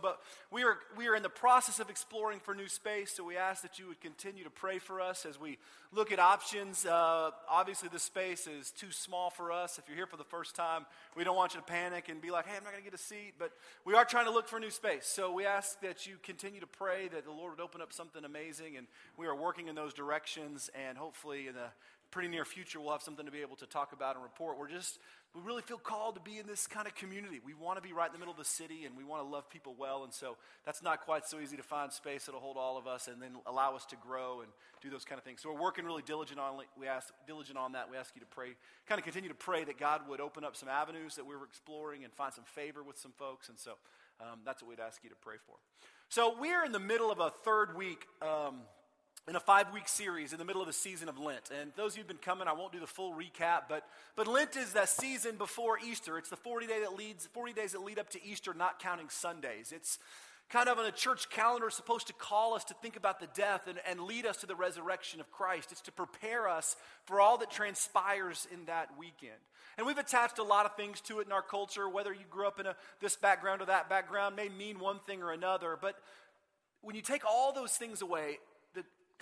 But we are, we are in the process of exploring for new space, so we ask that you would continue to pray for us as we look at options. Uh, obviously, the space is too small for us. If you're here for the first time, we don't want you to panic and be like, hey, I'm not going to get a seat. But we are trying to look for new space. So we ask that you continue to pray that the Lord would open up something amazing. And we are working in those directions, and hopefully, in the pretty near future, we'll have something to be able to talk about and report. We're just, we really feel called to be in this kind of community. We want to be right in the middle of the city and we want to love people well. And so that's not quite so easy to find space that'll hold all of us and then allow us to grow and do those kind of things. So we're working really diligent on, we ask, diligent on that. We ask you to pray, kind of continue to pray that God would open up some avenues that we are exploring and find some favor with some folks. And so um, that's what we'd ask you to pray for. So we're in the middle of a third week. Um, in a five week series in the middle of the season of Lent. And those of you who've been coming, I won't do the full recap, but, but Lent is that season before Easter. It's the 40, day that leads, 40 days that lead up to Easter, not counting Sundays. It's kind of on a church calendar supposed to call us to think about the death and, and lead us to the resurrection of Christ. It's to prepare us for all that transpires in that weekend. And we've attached a lot of things to it in our culture, whether you grew up in a, this background or that background may mean one thing or another. But when you take all those things away,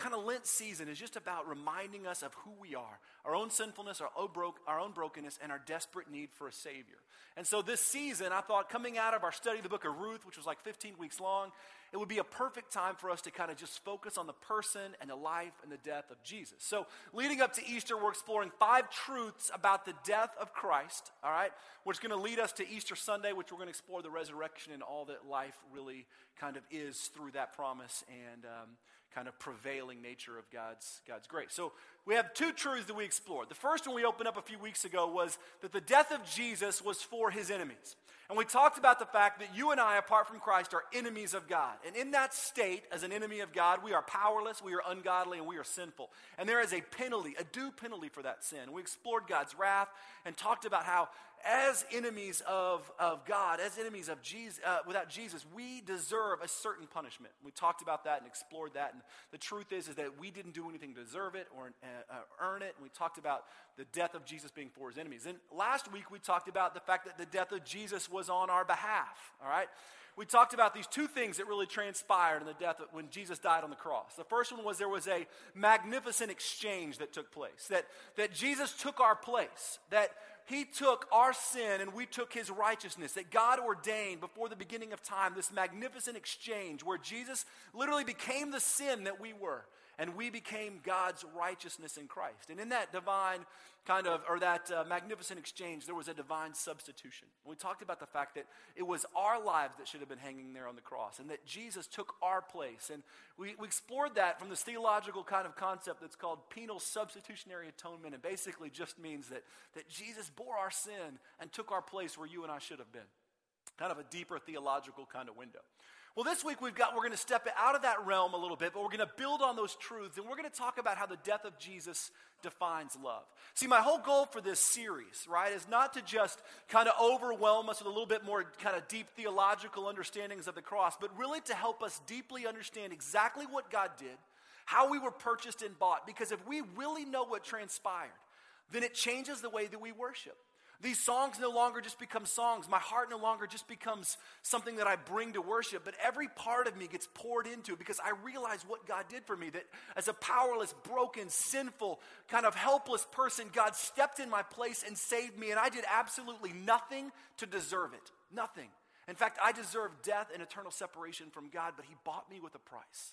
kind of Lent season is just about reminding us of who we are, our own sinfulness, our own, brokenness, and our desperate need for a Savior. And so this season, I thought coming out of our study of the book of Ruth, which was like 15 weeks long, it would be a perfect time for us to kind of just focus on the person and the life and the death of Jesus. So, leading up to Easter, we're exploring five truths about the death of Christ, all right, which is going to lead us to Easter Sunday, which we're going to explore the resurrection and all that life really kind of is through that promise and um, kind of prevailing nature of God's, God's grace. So we have two truths that we explored. The first one we opened up a few weeks ago was that the death of Jesus was for his enemies. And we talked about the fact that you and I, apart from Christ, are enemies of God. And in that state, as an enemy of God, we are powerless, we are ungodly, and we are sinful. And there is a penalty, a due penalty for that sin. We explored God's wrath and talked about how as enemies of, of God, as enemies of Jesus, uh, without Jesus, we deserve a certain punishment. We talked about that and explored that. And the truth is, is that we didn't do anything to deserve it or uh, uh, earn it. And we talked about the death of Jesus being for his enemies. And last week we talked about the fact that the death of Jesus was on our behalf. All right? We talked about these two things that really transpired in the death of, when Jesus died on the cross. The first one was there was a magnificent exchange that took place, that, that Jesus took our place, that he took our sin and we took his righteousness, that God ordained before the beginning of time this magnificent exchange where Jesus literally became the sin that we were and we became God's righteousness in Christ. And in that divine kind of, or that uh, magnificent exchange, there was a divine substitution. We talked about the fact that it was our lives that should have been hanging there on the cross, and that Jesus took our place. And we, we explored that from this theological kind of concept that's called penal substitutionary atonement. and basically just means that, that Jesus bore our sin and took our place where you and I should have been. Kind of a deeper theological kind of window. Well, this week we've got, we're going to step out of that realm a little bit, but we're going to build on those truths and we're going to talk about how the death of Jesus defines love. See, my whole goal for this series, right, is not to just kind of overwhelm us with a little bit more kind of deep theological understandings of the cross, but really to help us deeply understand exactly what God did, how we were purchased and bought. Because if we really know what transpired, then it changes the way that we worship. These songs no longer just become songs. My heart no longer just becomes something that I bring to worship, but every part of me gets poured into because I realize what God did for me. That as a powerless, broken, sinful, kind of helpless person, God stepped in my place and saved me, and I did absolutely nothing to deserve it. Nothing. In fact, I deserve death and eternal separation from God, but He bought me with a price.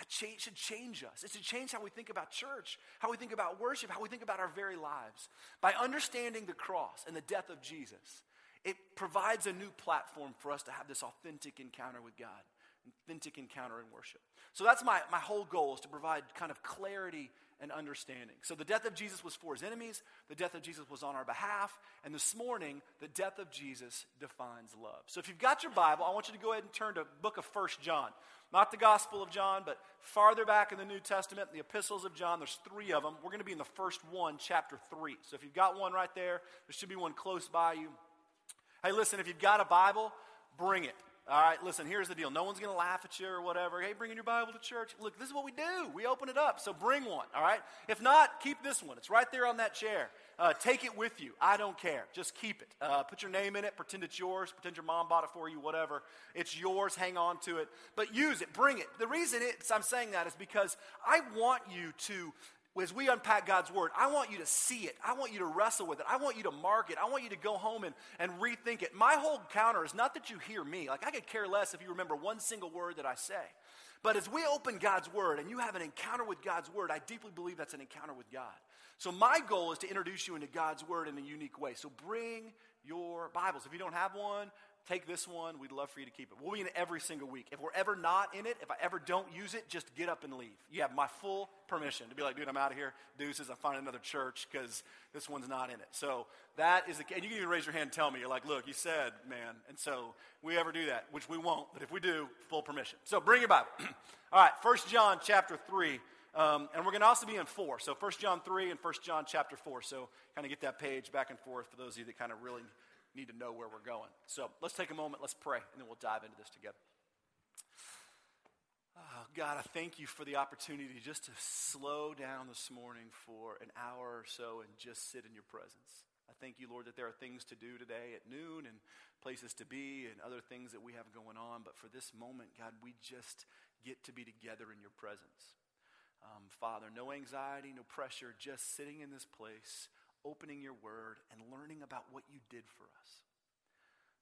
That change, should change us. It should change how we think about church, how we think about worship, how we think about our very lives. By understanding the cross and the death of Jesus, it provides a new platform for us to have this authentic encounter with God, authentic encounter in worship. So that's my, my whole goal is to provide kind of clarity and understanding. So the death of Jesus was for his enemies, the death of Jesus was on our behalf, and this morning, the death of Jesus defines love. So if you've got your Bible, I want you to go ahead and turn to book of First John. Not the Gospel of John, but farther back in the New Testament, the epistles of John, there's three of them. We're going to be in the first one, chapter 3. So if you've got one right there, there should be one close by you. Hey, listen, if you've got a Bible, bring it. All right, listen, here's the deal. No one's going to laugh at you or whatever. Hey, bringing your Bible to church. Look, this is what we do. We open it up, so bring one, all right? If not, keep this one. It's right there on that chair. Uh, take it with you. I don't care. Just keep it. Uh, put your name in it. Pretend it's yours. Pretend your mom bought it for you, whatever. It's yours. Hang on to it. But use it. Bring it. The reason I'm saying that is because I want you to as we unpack God's word, I want you to see it. I want you to wrestle with it. I want you to mark it. I want you to go home and, and rethink it. My whole counter is not that you hear me. Like, I could care less if you remember one single word that I say. But as we open God's word and you have an encounter with God's word, I deeply believe that's an encounter with God. So, my goal is to introduce you into God's word in a unique way. So, bring your Bibles. If you don't have one, take this one. We'd love for you to keep it. We'll be in every single week. If we're ever not in it, if I ever don't use it, just get up and leave. You have my full permission to be like, dude, I'm out of here. Deuces, I'm finding another church because this one's not in it. So that is the And you can even raise your hand and tell me. You're like, look, you said, man. And so we ever do that, which we won't, but if we do, full permission. So bring your Bible. All right, First John chapter 3. Um, and we're going to also be in 4. So 1 John 3 and 1 John chapter 4. So kind of get that page back and forth for those of you that kind of really need to know where we're going. So let's take a moment, let's pray, and then we'll dive into this together. Oh, God, I thank you for the opportunity just to slow down this morning for an hour or so and just sit in your presence. I thank you, Lord, that there are things to do today at noon and places to be and other things that we have going on. But for this moment, God, we just get to be together in your presence. Um, Father, no anxiety, no pressure, just sitting in this place, opening your word, and learning about what you did for us.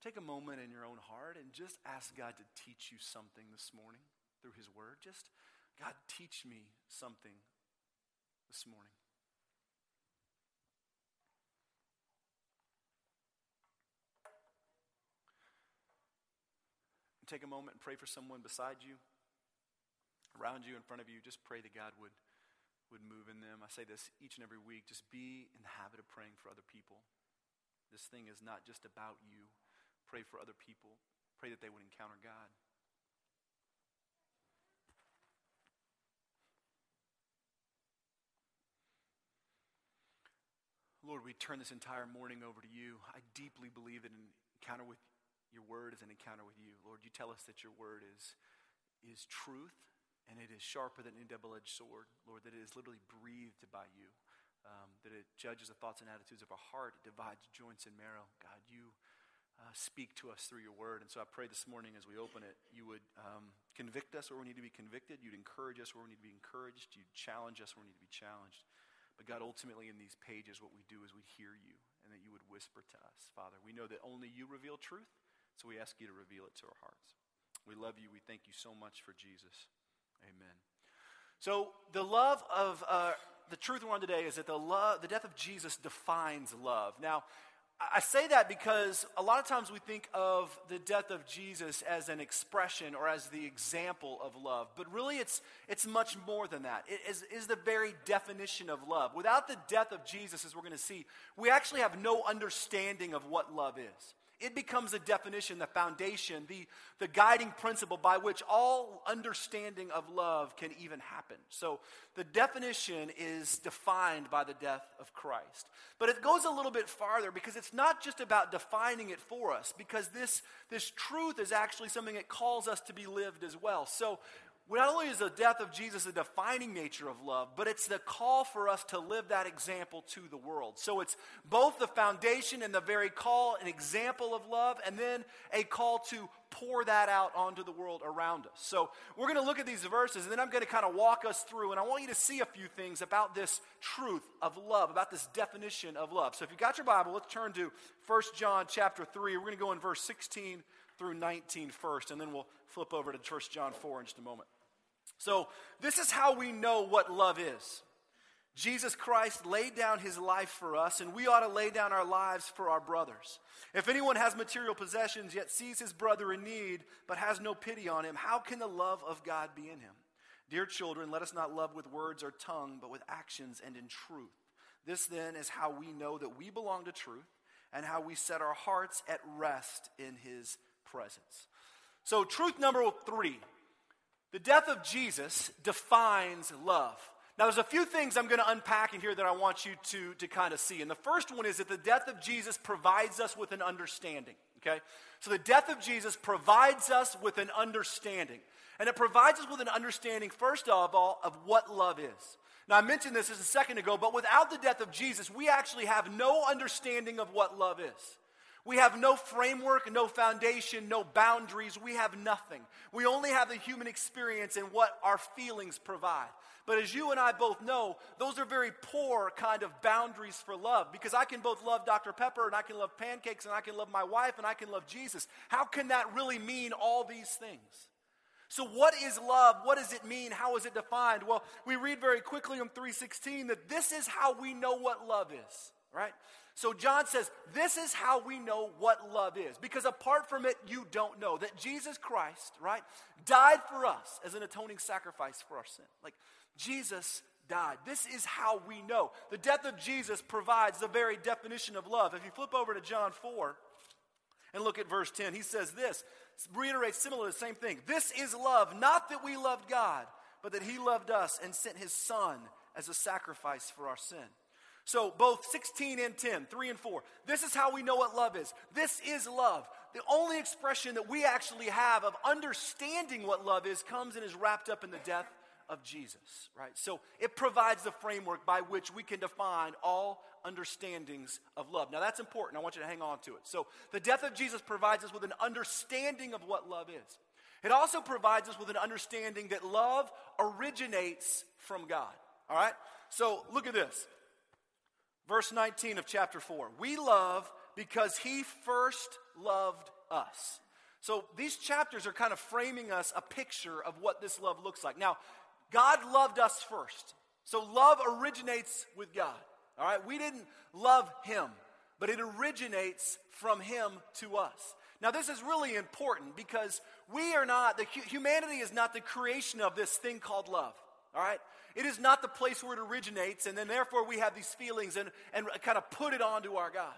Take a moment in your own heart and just ask God to teach you something this morning through his word. Just, God, teach me something this morning. take a moment and pray for someone beside you around you, in front of you, just pray that God would, would move in them. I say this each and every week just be in the habit of praying for other people. This thing is not just about you. Pray for other people, pray that they would encounter God. Lord, we turn this entire morning over to you. I deeply believe that an encounter with your word is an encounter with you. Lord, you tell us that your word is, is truth and it is sharper than any double edged sword, Lord, that it is literally breathed by you, um, that it judges the thoughts and attitudes of our heart, it divides joints and marrow. God, you uh, speak to us through your word. And so I pray this morning as we open it, you would um, convict us where we need to be convicted, you'd encourage us where we need to be encouraged, you'd challenge us where we need to be challenged. But God, ultimately in these pages, what we do is we hear you and that you would whisper to us. Father, we know that only you reveal truth, so we ask you to reveal it to our hearts. We love you. We thank you so much for Jesus. Amen. So the love of uh, the truth we want today is that the love, the death of Jesus defines love. Now, I say that because a lot of times we think of the death of Jesus as an expression or as the example of love, but really it's, it's much more than that. It is, is the very definition of love. Without the death of Jesus, as we're going to see, we actually have no understanding of what love is it becomes a definition, the foundation, the, the guiding principle by which all understanding of love can even happen. So the definition is defined by the death of Christ. But it goes a little bit farther because it's not just about defining it for us, because this, this truth is actually something that calls us to be lived as well. So not only is the death of Jesus a defining nature of love, but it's the call for us to live that example to the world. So it's both the foundation and the very call, an example of love, and then a call to pour that out onto the world around us. So we're going to look at these verses, and then I'm going to kind of walk us through, and I want you to see a few things about this truth of love, about this definition of love. So if you've got your Bible, let's turn to 1 John chapter 3. We're going to go in verse 16 through 19 first, and then we'll flip over to 1 John 4 in just a moment. So, this is how we know what love is. Jesus Christ laid down his life for us, and we ought to lay down our lives for our brothers. If anyone has material possessions, yet sees his brother in need, but has no pity on him, how can the love of God be in him? Dear children, let us not love with words or tongue, but with actions and in truth. This then is how we know that we belong to truth and how we set our hearts at rest in his presence. So, truth number three the death of Jesus defines love. Now, there's a few things I'm going to unpack in here that I want you to, to kind of see. And the first one is that the death of Jesus provides us with an understanding. Okay? So the death of Jesus provides us with an understanding. And it provides us with an understanding, first of all, of what love is. Now, I mentioned this just a second ago, but without the death of Jesus, we actually have no understanding of what love is. We have no framework, no foundation, no boundaries. We have nothing. We only have the human experience and what our feelings provide. But as you and I both know, those are very poor kind of boundaries for love because I can both love Dr. Pepper and I can love pancakes and I can love my wife and I can love Jesus. How can that really mean all these things? So what is love? What does it mean? How is it defined? Well, we read very quickly in 316 that this is how we know what love is, right? So John says, this is how we know what love is. Because apart from it, you don't know. That Jesus Christ, right, died for us as an atoning sacrifice for our sin. Like, Jesus died. This is how we know. The death of Jesus provides the very definition of love. If you flip over to John 4 and look at verse 10, he says this, reiterates similar to the same thing. This is love, not that we loved God, but that he loved us and sent his son as a sacrifice for our sin. So both 16 and 10, 3 and 4. This is how we know what love is. This is love. The only expression that we actually have of understanding what love is comes and is wrapped up in the death of Jesus, right? So it provides the framework by which we can define all understandings of love. Now that's important. I want you to hang on to it. So the death of Jesus provides us with an understanding of what love is. It also provides us with an understanding that love originates from God. All right? So look at this. Verse 19 of chapter 4. We love because he first loved us. So these chapters are kind of framing us a picture of what this love looks like. Now, God loved us first. So love originates with God. All right? We didn't love him, but it originates from him to us. Now, this is really important because we are not, the humanity is not the creation of this thing called love. All right? It is not the place where it originates, and then therefore we have these feelings and, and kind of put it onto our God.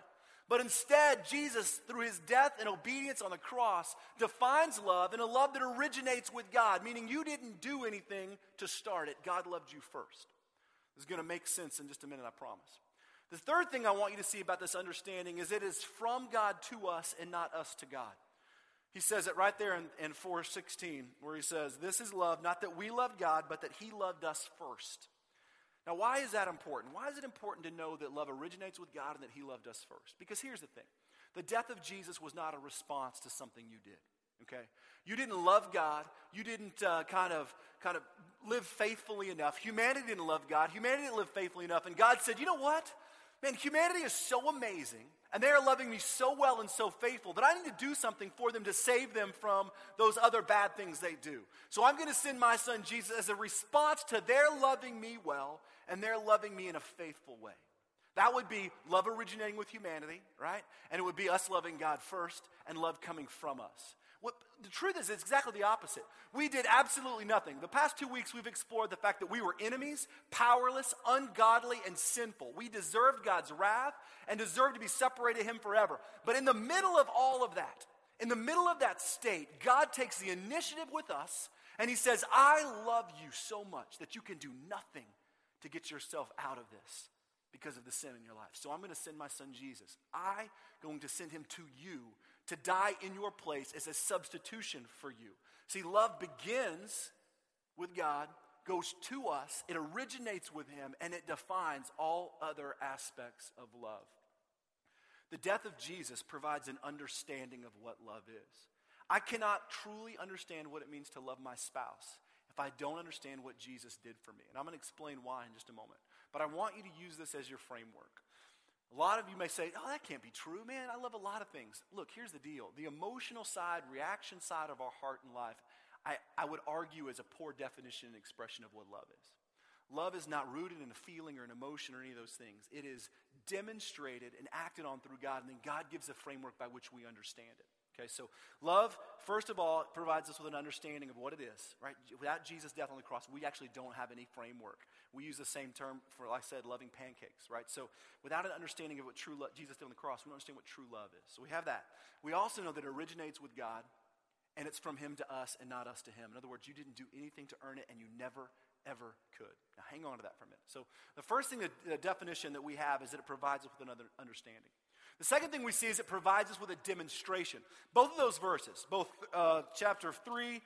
But instead, Jesus, through his death and obedience on the cross, defines love and a love that originates with God, meaning you didn't do anything to start it. God loved you first. This is going to make sense in just a minute, I promise. The third thing I want you to see about this understanding is it is from God to us and not us to God. He says it right there in, in 416, where he says, This is love, not that we loved God, but that he loved us first. Now, why is that important? Why is it important to know that love originates with God and that He loved us first? Because here's the thing the death of Jesus was not a response to something you did. Okay? You didn't love God. You didn't uh, kind of kind of live faithfully enough. Humanity didn't love God. Humanity didn't live faithfully enough. And God said, you know what? Man, humanity is so amazing, and they are loving me so well and so faithful that I need to do something for them to save them from those other bad things they do. So I'm going to send my son Jesus as a response to their loving me well and their loving me in a faithful way. That would be love originating with humanity, right? And it would be us loving God first and love coming from us. What, the truth is, it's exactly the opposite. We did absolutely nothing. The past two weeks, we've explored the fact that we were enemies, powerless, ungodly, and sinful. We deserved God's wrath and deserved to be separated from Him forever. But in the middle of all of that, in the middle of that state, God takes the initiative with us and He says, I love you so much that you can do nothing to get yourself out of this because of the sin in your life. So I'm going to send my son Jesus. I'm going to send him to you to die in your place as a substitution for you. See, love begins with God, goes to us, it originates with Him, and it defines all other aspects of love. The death of Jesus provides an understanding of what love is. I cannot truly understand what it means to love my spouse if I don't understand what Jesus did for me. And I'm going to explain why in just a moment. But I want you to use this as your framework. A lot of you may say, oh, that can't be true, man. I love a lot of things. Look, here's the deal the emotional side, reaction side of our heart and life, I, I would argue is a poor definition and expression of what love is. Love is not rooted in a feeling or an emotion or any of those things. It is demonstrated and acted on through God, and then God gives a framework by which we understand it. Okay, so love, first of all, provides us with an understanding of what it is, right? Without Jesus' death on the cross, we actually don't have any framework. We use the same term for, like I said, loving pancakes, right? So without an understanding of what true Jesus did on the cross, we don't understand what true love is. So we have that. We also know that it originates with God, and it's from Him to us and not us to Him. In other words, you didn't do anything to earn it, and you never, ever could. Now hang on to that for a minute. So the first thing, the, the definition that we have is that it provides us with another understanding. The second thing we see is it provides us with a demonstration. Both of those verses, both uh, chapter 3,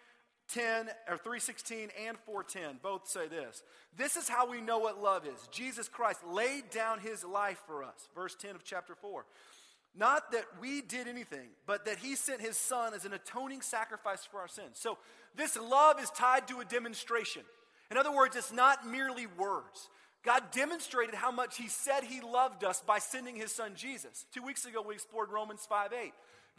10 or 316 and 410 both say this. This is how we know what love is. Jesus christ laid down his life for us. Verse 10 of chapter 4 not that we did anything but that he sent his son as an atoning sacrifice for our sins. So this love is tied to a demonstration. In other words it's not merely words god demonstrated how much he said he loved us by sending his son jesus two weeks ago we explored romans 5 8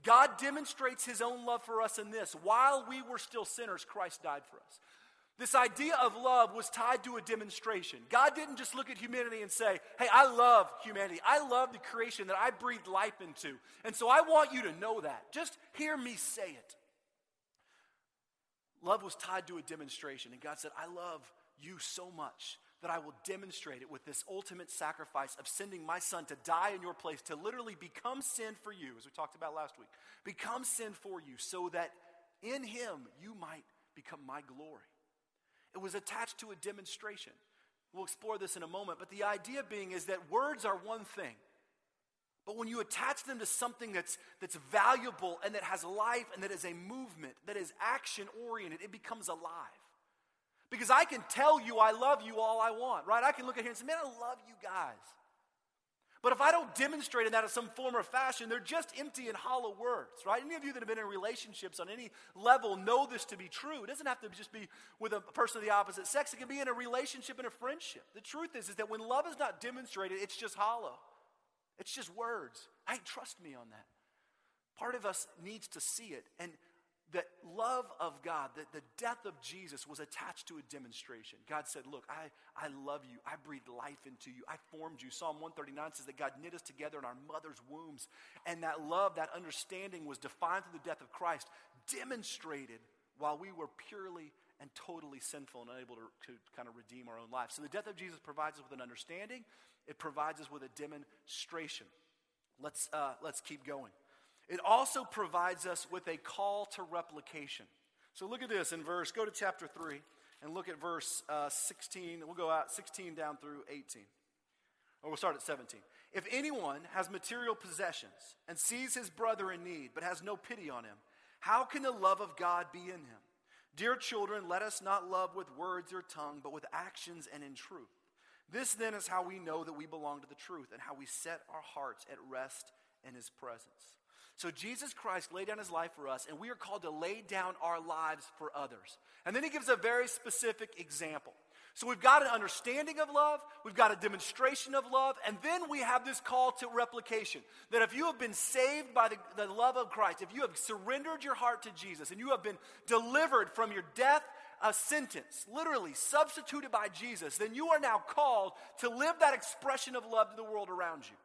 God demonstrates his own love for us in this while we were still sinners, Christ died for us. This idea of love was tied to a demonstration. God didn't just look at humanity and say, Hey, I love humanity. I love the creation that I breathed life into. And so I want you to know that. Just hear me say it. Love was tied to a demonstration. And God said, I love you so much that I will demonstrate it with this ultimate sacrifice of sending my son to die in your place, to literally become sin for you, as we talked about last week. Become sin for you so that in him you might become my glory. It was attached to a demonstration. We'll explore this in a moment, but the idea being is that words are one thing. But when you attach them to something that's, that's valuable and that has life and that is a movement, that is action oriented, it becomes alive. Because I can tell you I love you all I want, right? I can look at here and say, man, I love you guys. But if I don't demonstrate in that in some form or fashion, they're just empty and hollow words, right? Any of you that have been in relationships on any level know this to be true. It doesn't have to just be with a person of the opposite sex. It can be in a relationship and a friendship. The truth is, is that when love is not demonstrated, it's just hollow. It's just words. Hey, trust me on that. Part of us needs to see it. And that love of God, that the death of Jesus was attached to a demonstration. God said, Look, I, I love you. I breathed life into you. I formed you. Psalm 139 says that God knit us together in our mother's wombs. And that love, that understanding was defined through the death of Christ, demonstrated while we were purely and totally sinful and unable to, to kind of redeem our own lives. So the death of Jesus provides us with an understanding, it provides us with a demonstration. Let's, uh, let's keep going. It also provides us with a call to replication. So look at this in verse, go to chapter 3 and look at verse uh, 16. We'll go out 16 down through 18. Or we'll start at 17. If anyone has material possessions and sees his brother in need but has no pity on him, how can the love of God be in him? Dear children, let us not love with words or tongue, but with actions and in truth. This then is how we know that we belong to the truth and how we set our hearts at rest in his presence. So Jesus Christ laid down his life for us, and we are called to lay down our lives for others. And then he gives a very specific example. So we've got an understanding of love, we've got a demonstration of love, and then we have this call to replication. That if you have been saved by the, the love of Christ, if you have surrendered your heart to Jesus, and you have been delivered from your death a sentence, literally substituted by Jesus, then you are now called to live that expression of love to the world around you.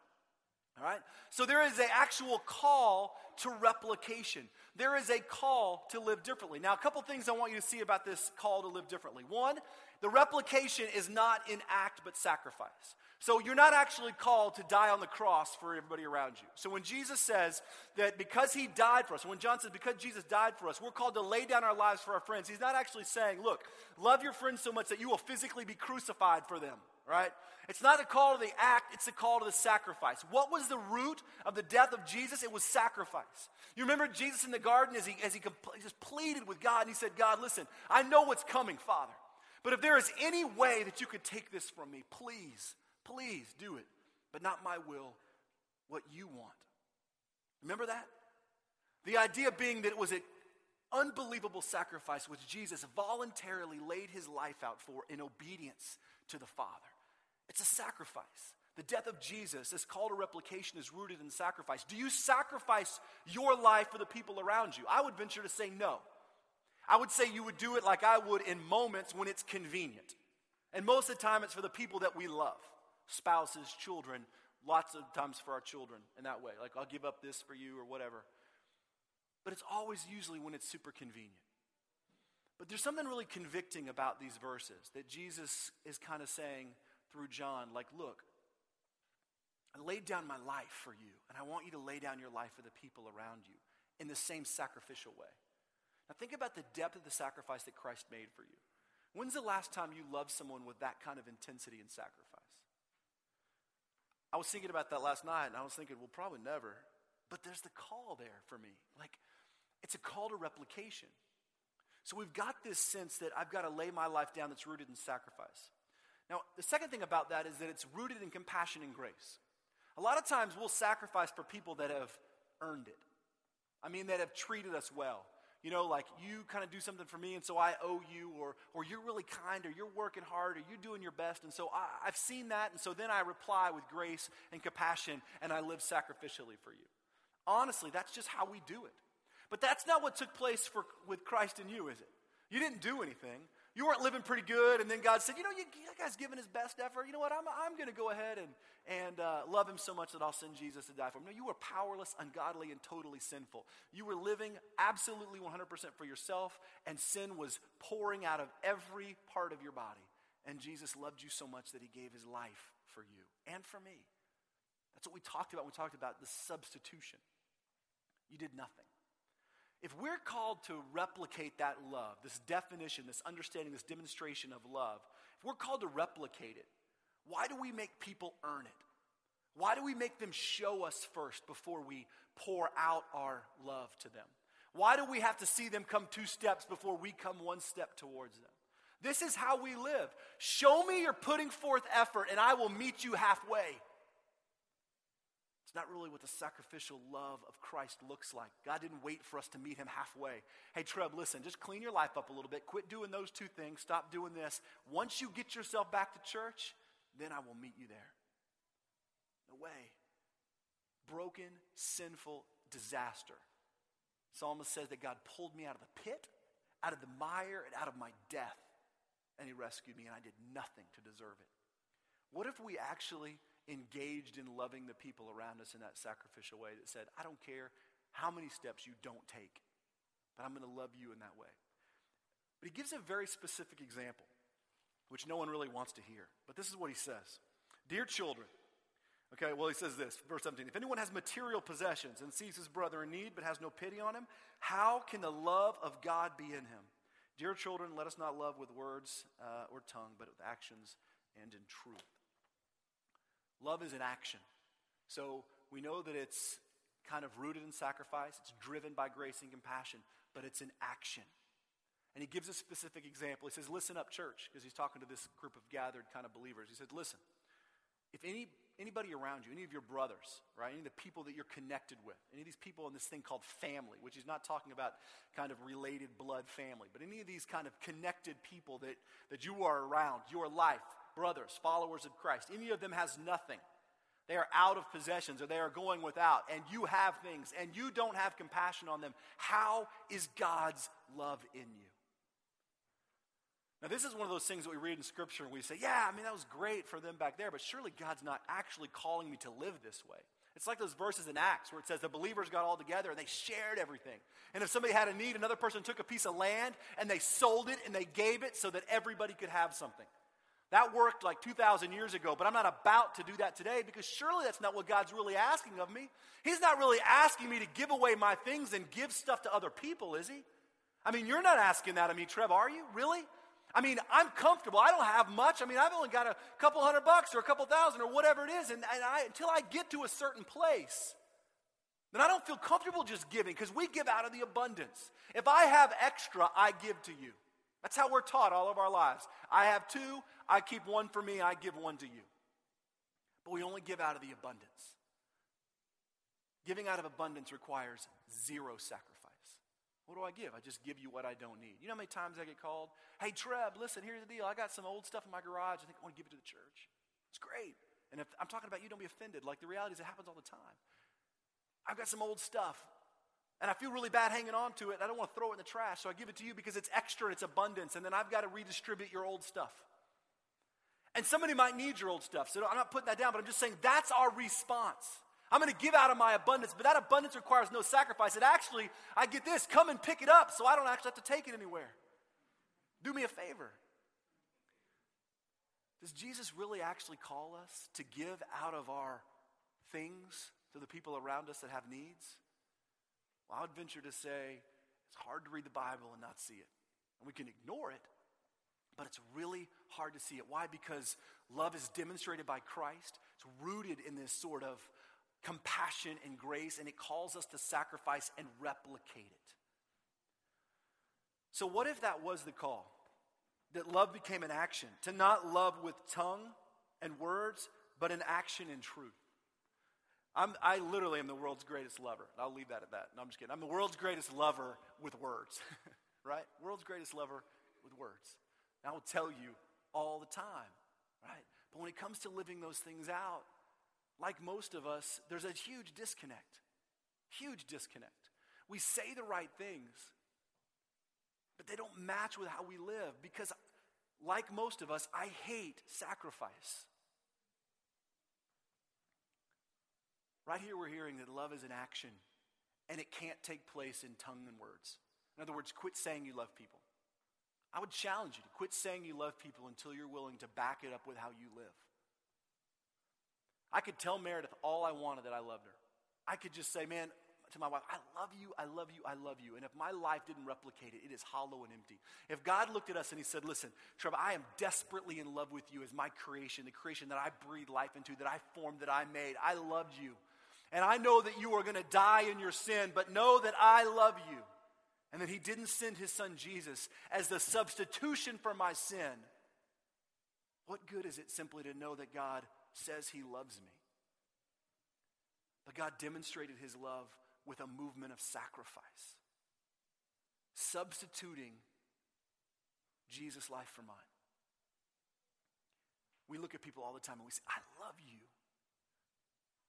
All right? So there is an actual call to replication. There is a call to live differently. Now, a couple things I want you to see about this call to live differently. One, the replication is not in act but sacrifice. So you're not actually called to die on the cross for everybody around you. So when Jesus says that because he died for us, when John says because Jesus died for us, we're called to lay down our lives for our friends, he's not actually saying, look, love your friends so much that you will physically be crucified for them, right? It's not a call to the act, it's a call to the sacrifice. What was the root of the death of Jesus? It was sacrifice. You remember Jesus in the garden as he, as he just pleaded with God and he said, God, listen, I know what's coming, Father. But if there is any way that you could take this from me, please Please do it, but not my will, what you want. Remember that? The idea being that it was an unbelievable sacrifice which Jesus voluntarily laid his life out for in obedience to the Father. It's a sacrifice. The death of Jesus, this call to replication, is rooted in sacrifice. Do you sacrifice your life for the people around you? I would venture to say no. I would say you would do it like I would in moments when it's convenient. And most of the time, it's for the people that we love spouses, children, lots of times for our children in that way. Like, I'll give up this for you or whatever. But it's always usually when it's super convenient. But there's something really convicting about these verses that Jesus is kind of saying through John, like, look, I laid down my life for you, and I want you to lay down your life for the people around you in the same sacrificial way. Now, think about the depth of the sacrifice that Christ made for you. When's the last time you loved someone with that kind of intensity and sacrifice? I was thinking about that last night, and I was thinking, well, probably never. But there's the call there for me. Like, it's a call to replication. So we've got this sense that I've got to lay my life down that's rooted in sacrifice. Now, the second thing about that is that it's rooted in compassion and grace. A lot of times we'll sacrifice for people that have earned it. I mean, that have treated us well. You know, like you kind of do something for me, and so I owe you, or, or you're really kind, or you're working hard, or you're doing your best. And so I, I've seen that, and so then I reply with grace and compassion, and I live sacrificially for you. Honestly, that's just how we do it. But that's not what took place for, with Christ in you, is it? You didn't do anything. You weren't living pretty good, and then God said, You know, you, that guy's giving his best effort. You know what? I'm, I'm going to go ahead and, and uh, love him so much that I'll send Jesus to die for him. No, you were powerless, ungodly, and totally sinful. You were living absolutely 100% for yourself, and sin was pouring out of every part of your body. And Jesus loved you so much that he gave his life for you and for me. That's what we talked about when we talked about the substitution. You did nothing. If we're called to replicate that love, this definition, this understanding, this demonstration of love, if we're called to replicate it, why do we make people earn it? Why do we make them show us first before we pour out our love to them? Why do we have to see them come two steps before we come one step towards them? This is how we live. Show me you're putting forth effort, and I will meet you halfway. It's not really what the sacrificial love of Christ looks like. God didn't wait for us to meet him halfway. Hey, Trev, listen, just clean your life up a little bit. Quit doing those two things. Stop doing this. Once you get yourself back to church, then I will meet you there. No way. Broken, sinful disaster. Psalmist says that God pulled me out of the pit, out of the mire, and out of my death. And he rescued me, and I did nothing to deserve it. What if we actually engaged in loving the people around us in that sacrificial way that said, I don't care how many steps you don't take, but I'm going to love you in that way. But he gives a very specific example, which no one really wants to hear. But this is what he says Dear children, okay, well, he says this, verse 17 If anyone has material possessions and sees his brother in need but has no pity on him, how can the love of God be in him? Dear children, let us not love with words uh, or tongue, but with actions and in truth. Love is an action. So we know that it's kind of rooted in sacrifice, it's driven by grace and compassion, but it's an action. And he gives a specific example. He says, Listen up, church, because he's talking to this group of gathered kind of believers. He said, Listen, if any, anybody around you, any of your brothers, right, any of the people that you're connected with, any of these people in this thing called family, which he's not talking about kind of related blood family, but any of these kind of connected people that, that you are around, your life, brothers, followers of Christ, any of them has nothing. They are out of possessions or they are going without, and you have things, and you don't have compassion on them. How is God's love in you? Now, this is one of those things that we read in Scripture and we say, yeah, I mean, that was great for them back there, but surely God's not actually calling me to live this way. It's like those verses in Acts where it says the believers got all together and they shared everything. And if somebody had a need, another person took a piece of land and they sold it and they gave it so that everybody could have something. That worked like 2,000 years ago, but I'm not about to do that today because surely that's not what God's really asking of me. He's not really asking me to give away my things and give stuff to other people, is He? I mean, you're not asking that of me, Trev, are you? Really? I mean, I'm comfortable. I don't have much. I mean, I've only got a couple hundred bucks or a couple thousand or whatever it is. And, and I, until I get to a certain place, then I don't feel comfortable just giving because we give out of the abundance. If I have extra, I give to you. That's how we're taught all of our lives. I have two, I keep one for me, I give one to you. But we only give out of the abundance. Giving out of abundance requires zero sacrifice. What do I give? I just give you what I don't need. You know how many times I get called? Hey, Trev, listen, here's the deal. I got some old stuff in my garage. I think I want to give it to the church. It's great. And if I'm talking about you, don't be offended. Like the reality is, it happens all the time. I've got some old stuff. And I feel really bad hanging on to it. I don't want to throw it in the trash. So I give it to you because it's extra, and it's abundance. And then I've got to redistribute your old stuff. And somebody might need your old stuff. So I'm not putting that down, but I'm just saying that's our response. I'm going to give out of my abundance, but that abundance requires no sacrifice. It actually, I get this, come and pick it up so I don't actually have to take it anywhere. Do me a favor. Does Jesus really actually call us to give out of our things to the people around us that have needs? Well, I would venture to say it's hard to read the Bible and not see it. And we can ignore it, But it's really hard to see it. Why? Because love is demonstrated by Christ. It's rooted in this sort of compassion and grace, and it calls us to sacrifice and replicate it. So, what if that was the call? That love became an action, to not love with tongue and words, but an action in truth. I'm, I literally am the world's greatest lover. I'll leave that at that. No, I'm just kidding. I'm the world's greatest lover with words, right? World's greatest lover with words. And I will tell you all the time, right? But when it comes to living those things out, like most of us, there's a huge disconnect. Huge disconnect. We say the right things, but they don't match with how we live because, like most of us, I hate sacrifice. Right here, we're hearing that love is an action and it can't take place in tongue and words. In other words, quit saying you love people. I would challenge you to quit saying you love people until you're willing to back it up with how you live. I could tell Meredith all I wanted that I loved her. I could just say, man, to my wife, I love you, I love you, I love you. And if my life didn't replicate it, it is hollow and empty. If God looked at us and He said, listen, Trevor, I am desperately in love with you as my creation, the creation that I breathed life into, that I formed, that I made. I loved you. And I know that you are going to die in your sin, but know that I love you. And that He didn't send His Son Jesus as the substitution for my sin. What good is it simply to know that God says He loves me? But God demonstrated His love with a movement of sacrifice, substituting Jesus' life for mine. We look at people all the time and we say, I love you.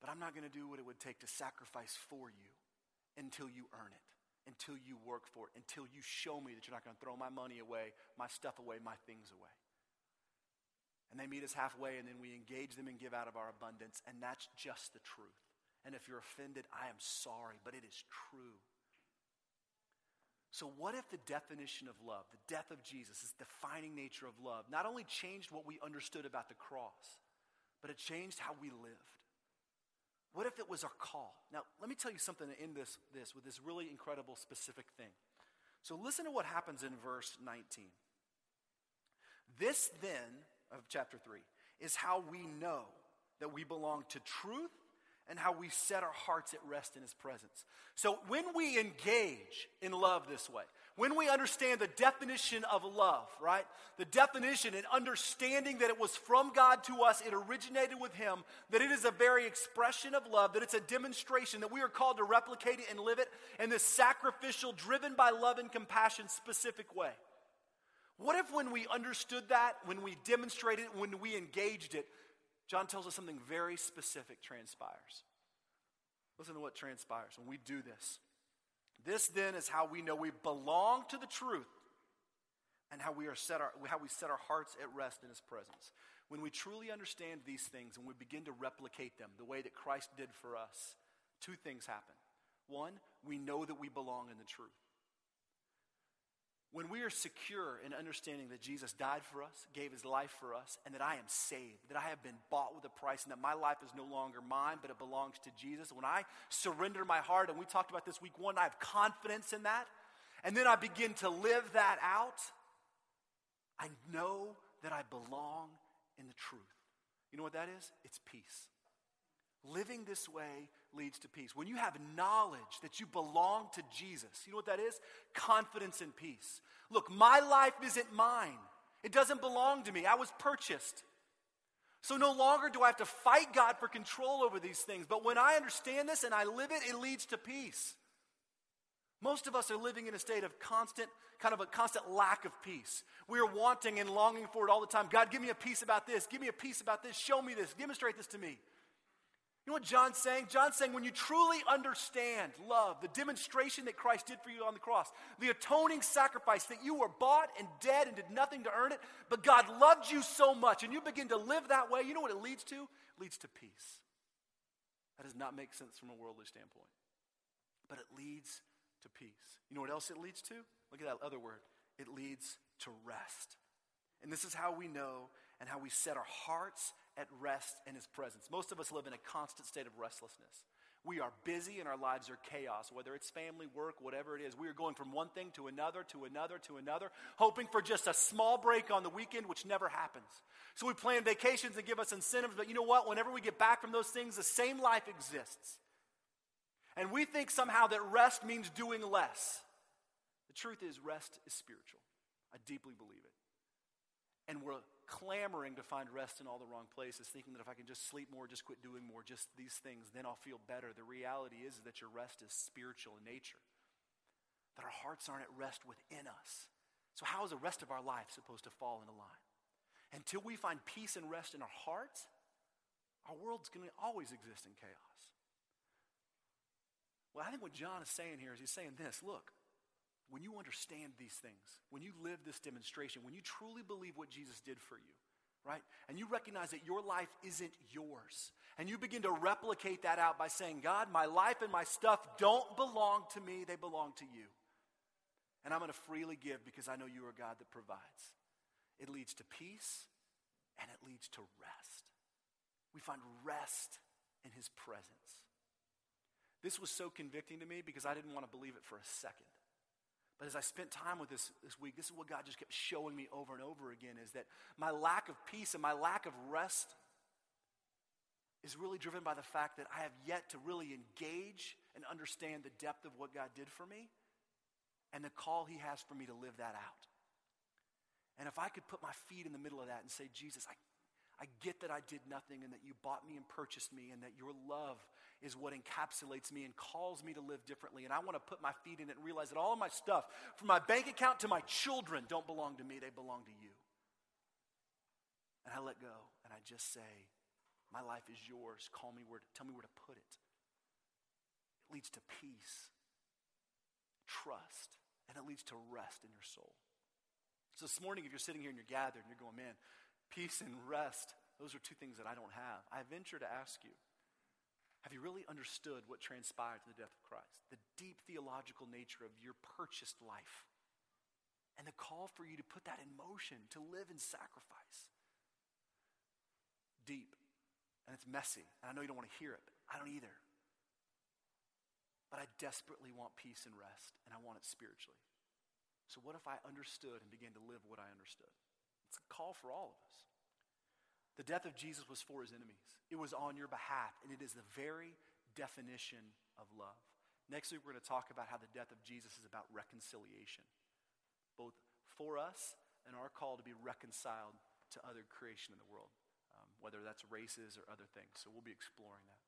But I'm not going to do what it would take to sacrifice for you until you earn it, until you work for it, until you show me that you're not going to throw my money away, my stuff away, my things away. And they meet us halfway, and then we engage them and give out of our abundance, and that's just the truth. And if you're offended, I am sorry, but it is true. So, what if the definition of love, the death of Jesus, this defining nature of love, not only changed what we understood about the cross, but it changed how we lived? What if it was our call? Now, let me tell you something in this, this with this really incredible specific thing. So, listen to what happens in verse 19. This then, of chapter 3, is how we know that we belong to truth and how we set our hearts at rest in His presence. So, when we engage in love this way, when we understand the definition of love, right? The definition and understanding that it was from God to us, it originated with Him, that it is a very expression of love, that it's a demonstration, that we are called to replicate it and live it in this sacrificial, driven by love and compassion specific way. What if when we understood that, when we demonstrated it, when we engaged it, John tells us something very specific transpires. Listen to what transpires when we do this. This then is how we know we belong to the truth and how we, are set our, how we set our hearts at rest in His presence. When we truly understand these things and we begin to replicate them the way that Christ did for us, two things happen. One, we know that we belong in the truth. When we are secure in understanding that Jesus died for us, gave his life for us, and that I am saved, that I have been bought with a price, and that my life is no longer mine, but it belongs to Jesus, when I surrender my heart, and we talked about this week one, I have confidence in that, and then I begin to live that out, I know that I belong in the truth. You know what that is? It's peace. Living this way leads to peace. When you have knowledge that you belong to Jesus, you know what that is? Confidence and peace. Look, my life isn't mine, it doesn't belong to me. I was purchased. So no longer do I have to fight God for control over these things. But when I understand this and I live it, it leads to peace. Most of us are living in a state of constant, kind of a constant lack of peace. We are wanting and longing for it all the time. God, give me a peace about this. Give me a peace about this. Show me this. Demonstrate this to me. You know what John's saying? John's saying when you truly understand love, the demonstration that Christ did for you on the cross, the atoning sacrifice that you were bought and dead and did nothing to earn it, but God loved you so much, and you begin to live that way, you know what it leads to? It leads to peace. That does not make sense from a worldly standpoint, but it leads to peace. You know what else it leads to? Look at that other word. It leads to rest. And this is how we know and how we set our hearts at rest in his presence. Most of us live in a constant state of restlessness. We are busy and our lives are chaos, whether it's family, work, whatever it is. We are going from one thing to another, to another, to another, hoping for just a small break on the weekend, which never happens. So we plan vacations and give us incentives, but you know what? Whenever we get back from those things, the same life exists. And we think somehow that rest means doing less. The truth is, rest is spiritual. I deeply believe it. And we're clamoring to find rest in all the wrong places, thinking that if I can just sleep more, just quit doing more, just these things, then I'll feel better. The reality is, that your rest is spiritual in nature, that our hearts aren't at rest within us. So, how is the rest of our life supposed to fall into line? Until we find peace and rest in our hearts, our world's going to always exist in chaos. Well, I think what John is saying here is he's saying this look, when you understand these things, when you live this demonstration, when you truly believe what Jesus did for you, right? And you recognize that your life isn't yours. And you begin to replicate that out by saying, God, my life and my stuff don't belong to me, they belong to you. And I'm going to freely give because I know you are God that provides. It leads to peace and it leads to rest. We find rest in his presence. This was so convicting to me because I didn't want to believe it for a second. But as I spent time with this this week, this is what God just kept showing me over and over again is that my lack of peace and my lack of rest is really driven by the fact that I have yet to really engage and understand the depth of what God did for me and the call He has for me to live that out. And if I could put my feet in the middle of that and say, Jesus, I, I get that I did nothing and that you bought me and purchased me and that your love is what encapsulates me and calls me to live differently. And I want to put my feet in it and realize that all of my stuff, from my bank account to my children, don't belong to me, they belong to you. And I let go and I just say, My life is yours. Call me where to, tell me where to put it. It leads to peace, trust, and it leads to rest in your soul. So this morning, if you're sitting here and you're gathered and you're going, man, peace and rest, those are two things that I don't have. I venture to ask you, have you really understood what transpired to the death of Christ? The deep theological nature of your purchased life. And the call for you to put that in motion, to live in sacrifice. Deep. And it's messy. And I know you don't want to hear it. but I don't either. But I desperately want peace and rest, and I want it spiritually. So, what if I understood and began to live what I understood? It's a call for all of us. The death of Jesus was for his enemies. It was on your behalf, and it is the very definition of love. Next week, we're going to talk about how the death of Jesus is about reconciliation, both for us and our call to be reconciled to other creation in the world, um, whether that's races or other things. So we'll be exploring that.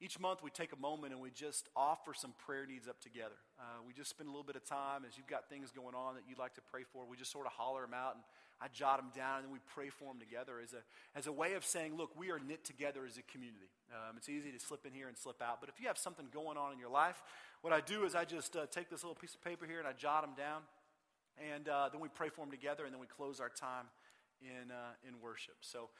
Each month, we take a moment and we just offer some prayer needs up together. Uh, we just spend a little bit of time as you've got things going on that you'd like to pray for. We just sort of holler them out and I jot them down, and then we pray for them together as a, as a way of saying, look, we are knit together as a community. Um, it's easy to slip in here and slip out, but if you have something going on in your life, what I do is I just uh, take this little piece of paper here and I jot them down, and uh, then we pray for them together, and then we close our time in, uh, in worship. So